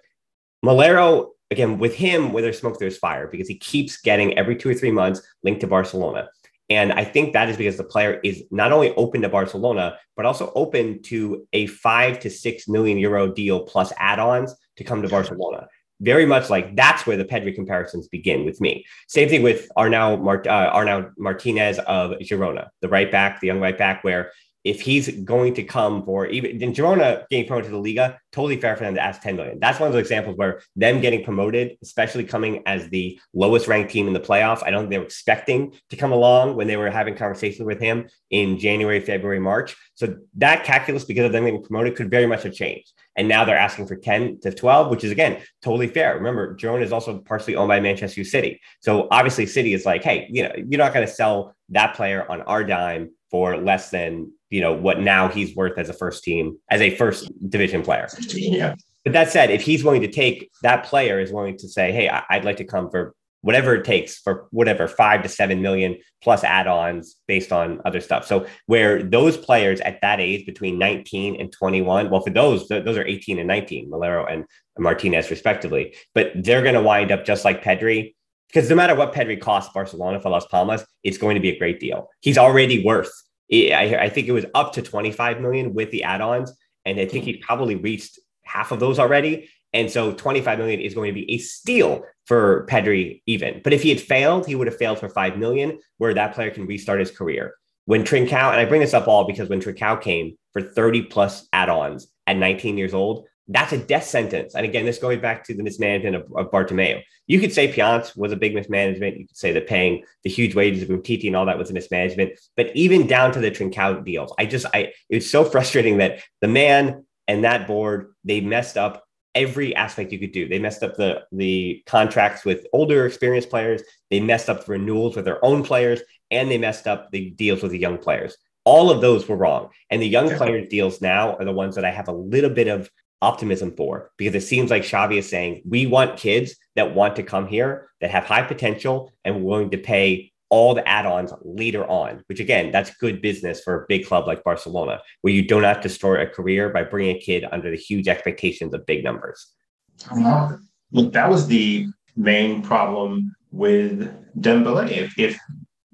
Moleiro, again, with him, where there's smoke, there's fire because he keeps getting every two or three months linked to Barcelona. And I think that is because the player is not only open to Barcelona, but also open to a five to six million euro deal plus add ons to come to Barcelona. Very much like that's where the Pedri comparisons begin with me. Same thing with Arnau, Mart- uh, Martinez of Girona, the right back, the young right back, where if he's going to come for even in Girona getting promoted to the Liga, totally fair for them to ask 10 million. That's one of those examples where them getting promoted, especially coming as the lowest ranked team in the playoff, I don't think they were expecting to come along when they were having conversations with him in January, February, March. So that calculus, because of them getting promoted, could very much have changed. And now they're asking for 10 to 12, which is again totally fair. Remember, Girona is also partially owned by Manchester City. So obviously, City is like, hey, you know, you're not going to sell that player on our dime for less than you know what now he's worth as a first team as a first division player. Yeah. But that said, if he's willing to take that player is willing to say, hey, I'd like to come for whatever it takes for whatever five to seven million plus add-ons based on other stuff. So where those players at that age between 19 and 21, well, for those, those are 18 and 19, Moleiro and Martinez respectively, but they're going to wind up just like Pedri. Because no matter what Pedri costs Barcelona for Las Palmas, it's going to be a great deal. He's already worth I, think it was up to 25 million with the add-ons, and I think he probably reached half of those already. And so 25 million is going to be a steal for Pedri even. But if he had failed, he would have failed for 5 million, where that player can restart his career. When Trincao, and I bring this up all because when Trincao came for 30 plus add-ons at 19 years old, that's a death sentence. And again, this going back to the mismanagement of, of Bartomeu. You could say Pjanic was a big mismanagement. You could say that paying the huge wages of Umtiti and all that was a mismanagement. But even down to the Trincao deals, I just, I, it's so frustrating that the man and that board, they messed up every aspect you could do. They messed up the, the contracts with older experienced players. They messed up the renewals with their own players and they messed up the deals with the young players all of those were wrong. And the young players deals now are the ones that I have a little bit of optimism for because it seems like Xavi is saying we want kids that want to come here that have high potential and willing to pay all the add-ons later on which again that's good business for a big club like barcelona where you do not destroy a career by bringing a kid under the huge expectations of big numbers look that was the main problem with dembele if, if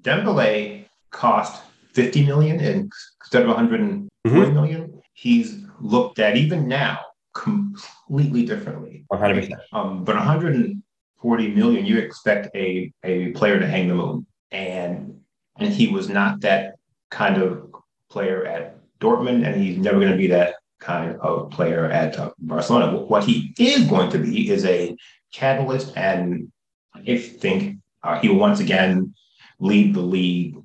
dembele cost 50 million instead of 140 mm-hmm. million, he's looked at even now completely differently. 100%. Um, but 140 million, you expect a, a player to hang the moon. And and he was not that kind of player at Dortmund, and he's never going to be that kind of player at uh, Barcelona. What he is going to be is a catalyst, and I think uh, he will once again lead the league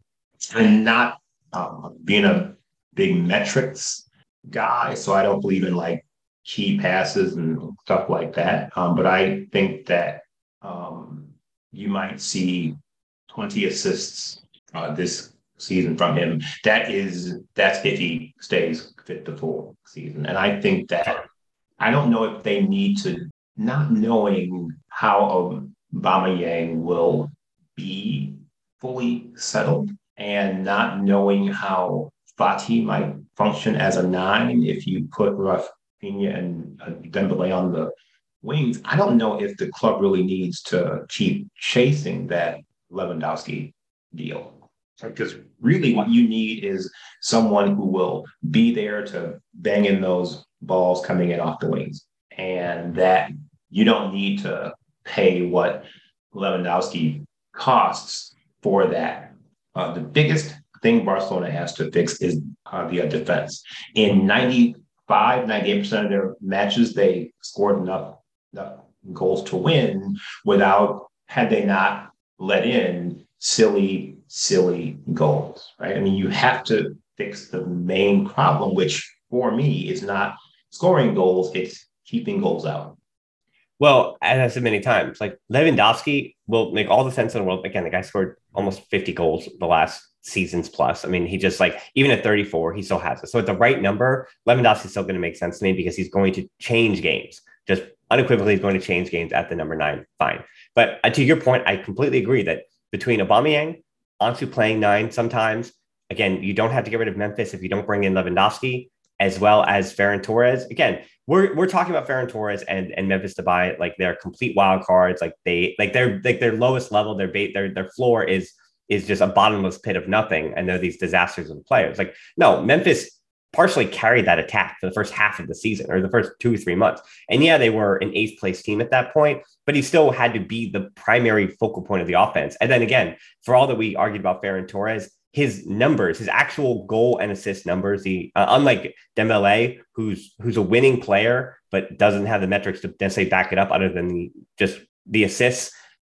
and not um, being a big metrics guy. So I don't believe in like key passes and stuff like that. Um, but I think that um, you might see 20 assists uh, this season from him. That is that's if he stays fit the full season. And I think that I don't know if they need to not knowing how Aubameyang will be fully settled and not knowing how Fati might function as a nine if you put Raphinha and uh, Dembele on the wings. I don't know if the club really needs to keep chasing that Lewandowski deal. Because really, what you need is someone who will be there to bang in those balls coming in off the wings. And that you don't need to pay what Lewandowski costs for that. Uh, the biggest thing Barcelona has to fix is uh, the defense. In 95, 98% of their matches, they scored enough, enough goals to win without, had they not let in silly, silly goals, right? I mean, you have to fix the main problem, which for me is not scoring goals, it's keeping goals out. Well, as I said many times, like Lewandowski will make all the sense in the world. Again, the guy scored almost 50 goals the last seasons plus. I mean, he just like even at 34, he still has it. So at the right number, Lewandowski is still going to make sense to me because he's going to change games. Just unequivocally, he's going to change games at the number nine. Fine. But uh, to your point, I completely agree that between Aubameyang, Ansu playing nine sometimes. Again, you don't have to get rid of Memphis if you don't bring in Lewandowski, as well as Ferran Torres. Again, we're we're talking about Ferran Torres and and Memphis to buy like they're complete wild cards. Like they like they're like their lowest level, their bait, their their floor is is just a bottomless pit of nothing, and they're these disasters of players. Like no, Memphis partially carried that attack for the first half of the season or the first two or three months. And yeah, they were an eighth place team at that point, but he still had to be the primary focal point of the offense. And then again, for all that we argued about Ferran Torres, his numbers, his actual goal and assist numbers, he uh, unlike Dembele, who's who's a winning player but doesn't have the metrics to necessarily back it up other than the, just the assists.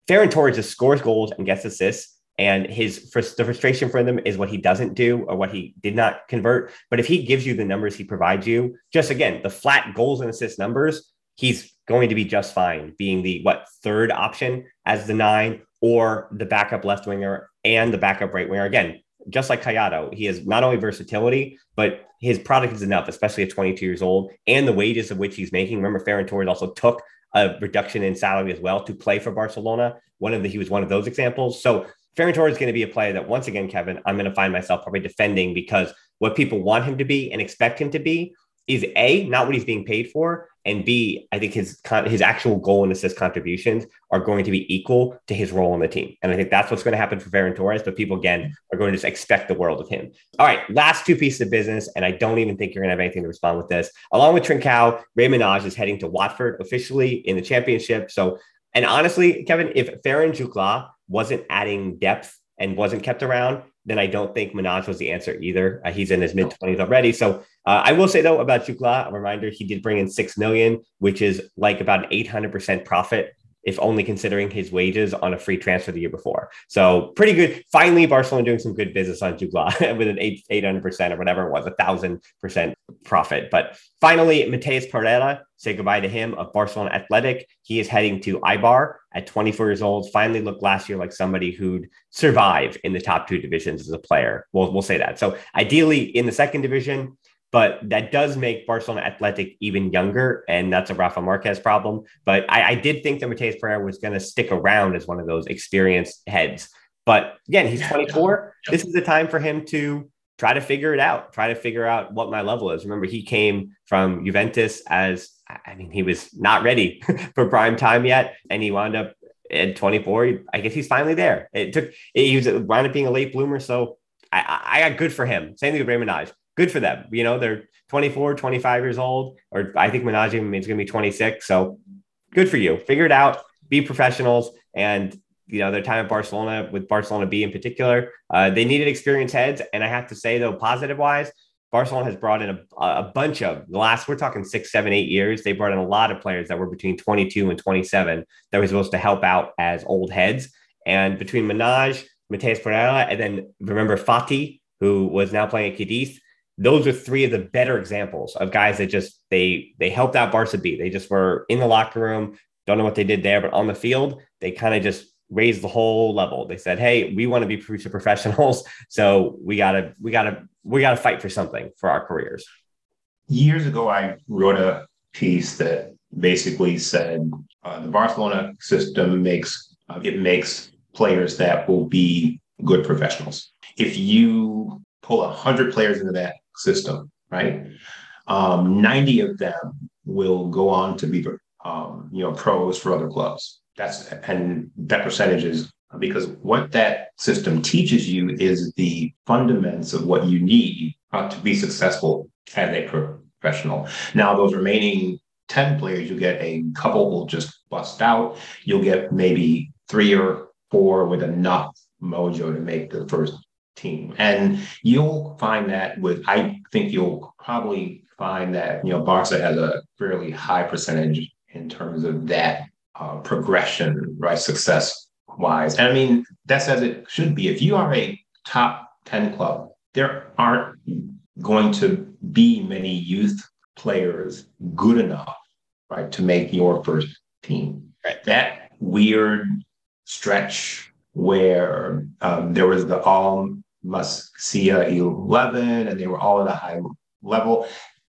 Ferran Torres just scores goals and gets assists and his the frustration for them is what he doesn't do or what he did not convert. But if he gives you the numbers he provides you, just again the flat goals and assist numbers, he's going to be just fine being the what third option as the nine or the backup left winger and the backup right winger. Again, just like Collado, he has not only versatility, but his product is enough, especially at 22 years old, and the wages of which he's making. Remember, Ferran Torres also took a reduction in salary as well to play for Barcelona. One of the he was one of those examples. So Ferran Torres is going to be a player that once again, Kevin, I'm going to find myself probably defending because what people want him to be and expect him to be is a not what he's being paid for, and b I think his his actual goal and assist contributions are going to be equal to his role on the team, and I think that's what's going to happen for Ferran Torres. But people again are going to just expect the world of him. All right, last two pieces of business, and I don't even think you're going to have anything to respond with this. Along with Trincao, Rey Manaj is heading to Watford officially in the championship. So, and honestly, Kevin, if Ferran Jutgla wasn't adding depth and wasn't kept around, then I don't think Manaj was the answer either. Uh, he's in his mid 20s already. So uh, I will say though about Jutgla, a reminder, he did bring in 6 million, which is like about an 800% profit if only considering his wages on a free transfer the year before. So pretty good. Finally, Barcelona doing some good business on Jutgla with an 800% or whatever it was, a thousand percent profit. But finally, Matheus Pereira, say goodbye to him of Barcelona Athletic. He is heading to Eibar at 24 years old. Finally looked last year like somebody who'd survive in the top two divisions as a player. We'll, we'll say that. So ideally in the second division, but that does make Barcelona Athletic even younger, and that's a Rafa Marquez problem. But I, I did think that Matheus Pereira was going to stick around as one of those experienced heads. But again, he's 24. This is the time for him to try to figure it out, try to figure out what my level is. Remember, he came from Juventus as, I mean, he was not ready for prime time yet, and he wound up at 24. I guess he's finally there. It took, he was wound up being a late bloomer. So I, I got good for him. Same thing with Raymond good for them. You know, they're 24, 25 years old, or I think Manaj is going to be 26. So good for you. Figure it out, be professionals. And, you know, their time at Barcelona with Barcelona B in particular, uh, they needed experienced heads. And I have to say, though, positive wise, Barcelona has brought in a, a bunch of the last, we're talking six, seven, eight years. They brought in a lot of players that were between 22 and 27 that were supposed to help out as old heads. And between Manaj, Matheus Pereira, and then remember Fati, who was now playing at Cadiz, those are three of the better examples of guys that just they they helped out Barca B. They just were in the locker room, don't know what they did there, but on the field, they kind of just raised the whole level. They said, "Hey, we want to be future professionals, so we gotta we gotta we gotta fight for something for our careers." Years ago, I wrote a piece that basically said uh, the Barcelona system makes uh, it makes players that will be good professionals. If you pull 100 players into that system, right? Um, 90 of them will go on to be, um, you know, pros for other clubs. That's and that percentage is because what that system teaches you is the fundamentals of what you need uh, to be successful as a professional. Now, those remaining 10 players, you get a couple will just bust out. You'll get maybe three or four with enough mojo to make the first team. And you'll find that with, I think you'll probably find that, you know, Barca has a fairly high percentage in terms of that uh, progression, right? Success wise. And I mean, that's as it should be. If you are a top 10 club, there aren't going to be many youth players good enough, right, to make your first team. Right. That weird stretch where um, there was the all Masia 11, and they were all at a high level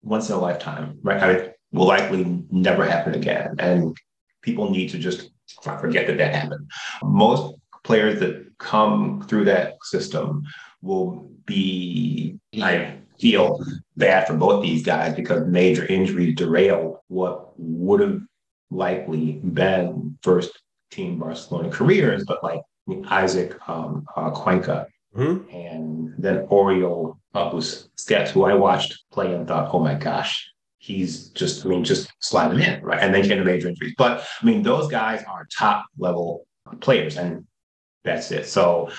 once in a lifetime, right? I will likely never happen again. And people need to just forget that that happened. Most players that come through that system will be, I feel bad for both these guys because major injuries derail what would have likely been first team Barcelona careers, but like Isaac um, uh, Cuenca Mm-hmm. And then Oriol Busquets, who I watched play and thought, oh my gosh, he's just, I mean, just slide him in, right? And then get a major injuries. But I mean, those guys are top level players, and that's it. So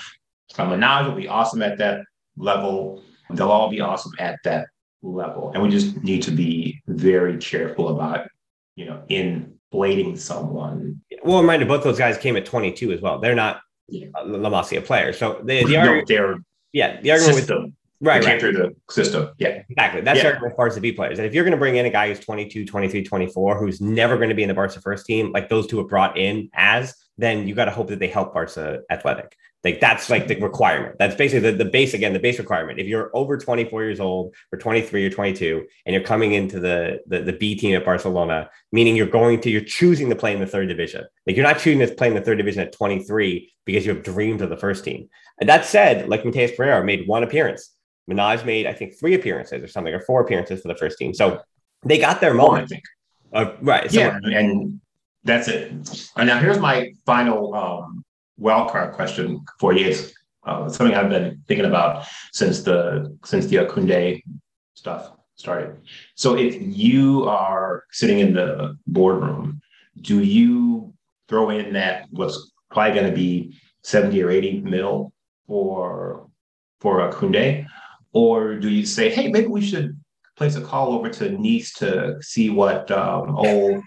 Manaj will be awesome at that level. They'll all be awesome at that level. And we just need to be very careful about, you know, inflating someone. Well, reminder, both those guys came at 22 as well. They're not yeah. La Masia player. So the, the argument, they're yeah, the argument system. with right, right. through the system. Yeah, exactly. That's yeah. the argument as far as the B players. And if you're going to bring in a guy who's 22, 23, 24, who's never going to be in the Barca first team, like those two have brought in as, then you got to hope that they help Barca Athletic. Like that's like the requirement. That's basically the, the base again, the base requirement. If you're over 24 years old or 23 or 22 and you're coming into the, the, the B team at Barcelona, meaning you're going to, you're choosing to play in the third division. Like you're not choosing to play in the third division at 23 because you have dreams of the first team. And that said, like Matheus Pereira made one appearance. Manaj made, I think, three appearances or something, or four appearances for the first team. So they got their moment. I think. Uh, right. Yeah. And that's it. And now here's my final um, wildcard question for you. Uh, something I've been thinking about since the since the Koundé stuff started. So if you are sitting in the boardroom, do you throw in that what's probably going to be 70 or 80 mil for for a Koundé? Or do you say, hey, maybe we should place a call over to Nice to see what um, old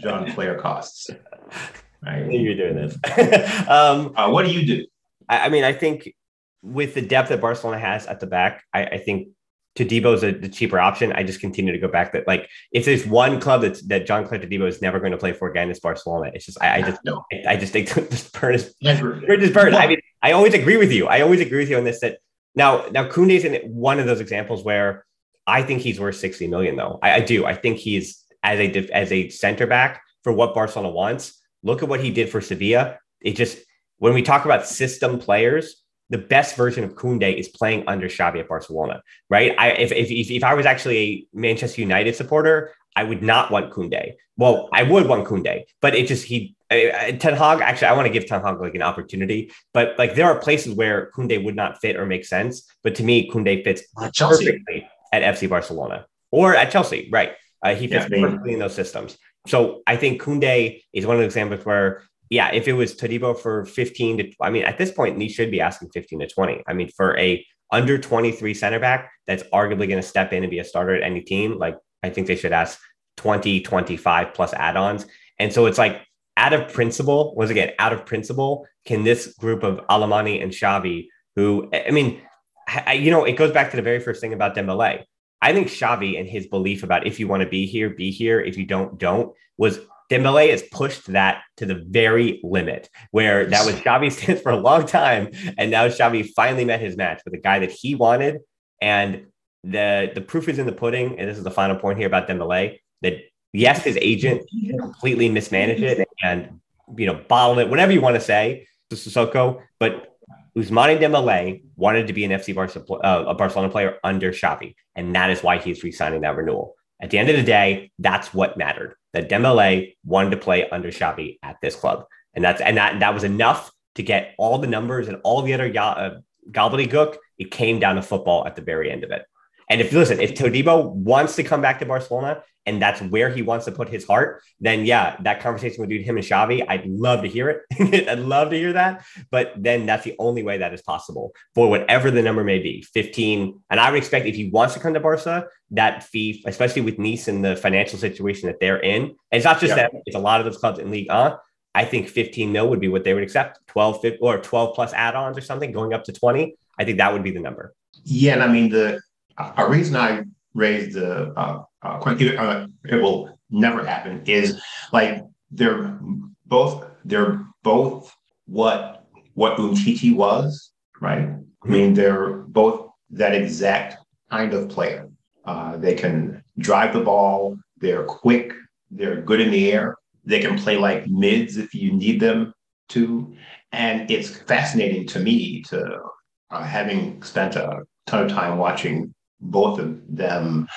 John Claire costs? I knew you're doing this. um, uh, what do you do? I, I, mean, I think with the depth that Barcelona has at the back, I, I think Todibo is a, the cheaper option. I just continue to go back that like if there's one club that's that Jean-Claude Todibo is never going to play for again, it's Barcelona. It's just I, I just no. I, I, just think this burn is just burn. I mean, I always agree with you. I always agree with you on this. That now now Koundé's in one of those examples where I think he's worth 60 million though. I, I do. I think he's as a as a center back for what Barcelona wants. Look at what he did for Sevilla. It just, when we talk about system players, the best version of Koundé is playing under Xavi at Barcelona, right? I, if, if, if I was actually a Manchester United supporter, I would not want Koundé. Well, I would want Koundé, but it just, he, Ten Hag, actually, I want to give Ten Hag like an opportunity, but like there are places where Koundé would not fit or make sense. But to me, Koundé fits uh, perfectly at FC Barcelona or at Chelsea, right? Uh, he fits yeah, perfectly in those systems. So I think Koundé is one of the examples where, yeah, if it was Todibo for 15 to, I mean, at this point, he should be asking 15 to 20. I mean, for a under 23 center back that's arguably going to step in and be a starter at any team, like I think they should ask 20, 25 plus add ons. And so it's like, out of principle, once again, out of principle, can this group of Alemany and Xavi, who, I mean, you know, it goes back to the very first thing about Dembele. I think Xavi and his belief about if you want to be here, be here. If you don't, don't was Dembele has pushed that to the very limit where that was Xavi's stance for a long time. And now Xavi finally met his match with a guy that he wanted. And the the proof is in the pudding. And this is the final point here about Dembele that yes, his agent completely mismanaged it and you know bottled it, whatever you want to say to Sissoko, but Ousmane Dembele wanted to be an FC Barcelona, uh, a Barcelona player under Xavi, and that is why he's re-signing that renewal. At the end of the day, that's what mattered. That Dembele wanted to play under Xavi at this club, and that's and that that was enough to get all the numbers and all the other uh, gobbledygook. It came down to football at the very end of it. And if listen, if Todibo wants to come back to Barcelona and that's where he wants to put his heart, then yeah, that conversation with him and Xavi, I'd love to hear it. I'd love to hear that. But then that's the only way that is possible for whatever the number may be, 15. And I would expect if he wants to come to Barca, that fee, especially with Nice and the financial situation that they're in, and it's not just yeah. that, it's a lot of those clubs in League Uh, I think 15 mil would be what they would accept, 12 or 12 plus add-ons or something going up to 20. I think that would be the number. Yeah, and I mean the a reason I raised the uh, uh, uh, it will never happen is like they're both they're both what what Umtiti was, right? I mean, they're both that exact kind of player. Uh, they can drive the ball. They're quick. They're good in the air. They can play like mids if you need them to. And it's fascinating to me to uh, having spent a ton of time watching both of them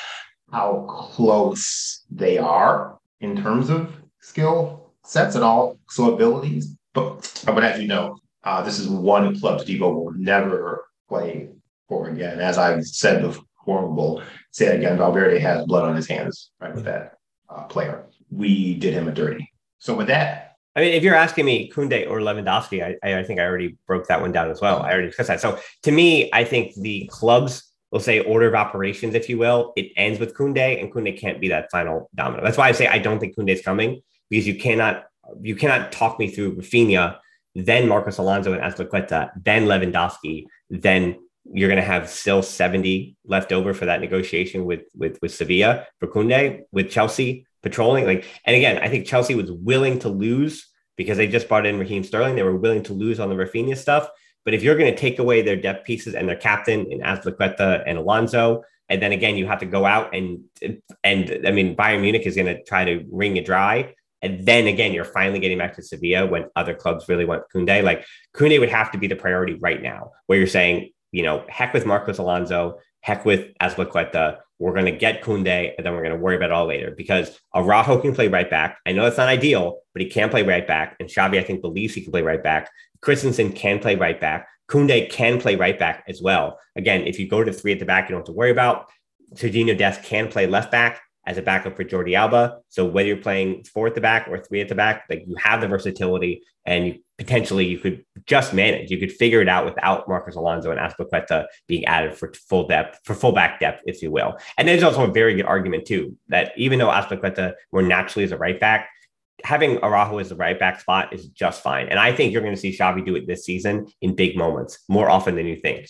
how close they are in terms of skill sets and also abilities. But, but as you know, uh, this is one club Todibo will never play for again. As I've said before, we'll say it again, Valverde has blood on his hands right with that uh, player. We did him a dirty. So with that, I mean, if you're asking me Koundé or Lewandowski, I, I think I already broke that one down as well. I already discussed that. So to me, I think the clubs we'll say order of operations, if you will, it ends with Koundé, and Koundé can't be that final domino. That's why I say I don't think Koundé is coming because you cannot you cannot talk me through Raphinha, then Marcos Alonso and Azpilicueta, then Lewandowski, then you're going to have still 70 left over for that negotiation with with with Sevilla for Koundé, with Chelsea patrolling. Like, and again, I think Chelsea was willing to lose because they just brought in Raheem Sterling. They were willing to lose on the Raphinha stuff. But if you're going to take away their depth pieces and their captain in Azpilicueta and Alonso, and then again you have to go out and and I mean Bayern Munich is going to try to wring it dry. And then again, you're finally getting back to Sevilla when other clubs really want Koundé. Like Koundé would have to be the priority right now, where you're saying, you know, heck with Marcos Alonso, heck with Azpilicueta. We're going to get Koundé, and then we're going to worry about it all later because Araujo can play right back. I know it's not ideal, but he can play right back. And Xavi, I think, believes he can play right back. Christensen can play right back. Koundé can play right back as well. Again, if you go to three at the back, you don't have to worry about. Sergiño Dest can play left back as a backup for Jordi Alba. So whether you're playing four at the back or three at the back, like you have the versatility and you potentially you could just manage. You could figure it out without Marcos Alonso and Azpilicueta being added for full depth, for full back depth, if you will. And there's also a very good argument too that even though Azpilicueta more naturally is a right back, having Araujo as the right back spot is just fine. And I think you're going to see Xavi do it this season in big moments more often than you think.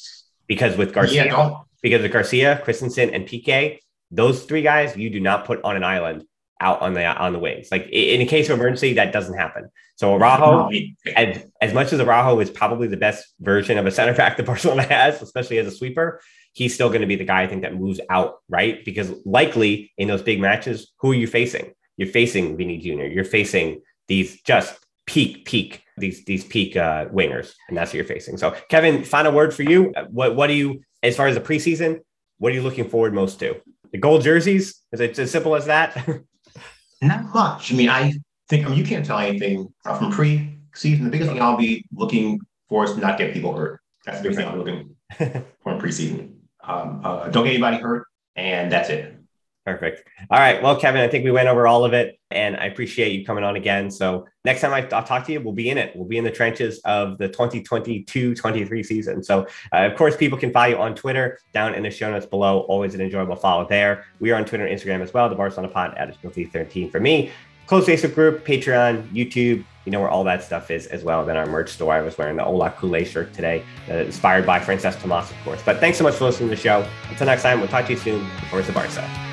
Because with Garcia, yeah, because with Garcia, Christensen, and Piqué, those three guys you do not put on an island out on the on the wings. Like in a case of emergency, that doesn't happen. So Araujo, as, as much as Araujo is probably the best version of a center back that Barcelona has, especially as a sweeper, he's still going to be the guy I think that moves out right because likely in those big matches, who are you facing? You're facing Vini Jr. You're facing these just peak, peak, these these peak uh, wingers, and that's what you're facing. So, Kevin, final word for you. What what do you, as far as the preseason, what are you looking forward most to? The gold jerseys? Is it as simple as that? Not much. I mean, I think I mean, you can't tell anything from pre-season. The biggest thing I'll be looking for is not get people hurt. That's the biggest thing I'm looking for in preseason. Um, uh, don't get anybody hurt, and that's it. Perfect. All right. Well, Kevin, I think we went over all of it and I appreciate you coming on again. So next time I, will talk to you, we'll be in it. We'll be in the trenches of the 2022-23 season. So uh, of course, people can follow you on Twitter down in the show notes below. Always an enjoyable follow there. We are on Twitter and Instagram as well. The Barcelona Pod at 13 for me. Close Facebook group, Patreon, YouTube, you know where all that stuff is as well. Then our merch store. I was wearing the Ola Kool shirt today, uh, inspired by Francesc Tomas, of course. But thanks so much for listening to the show. Until next time, we'll talk to you soon. Forza Barca.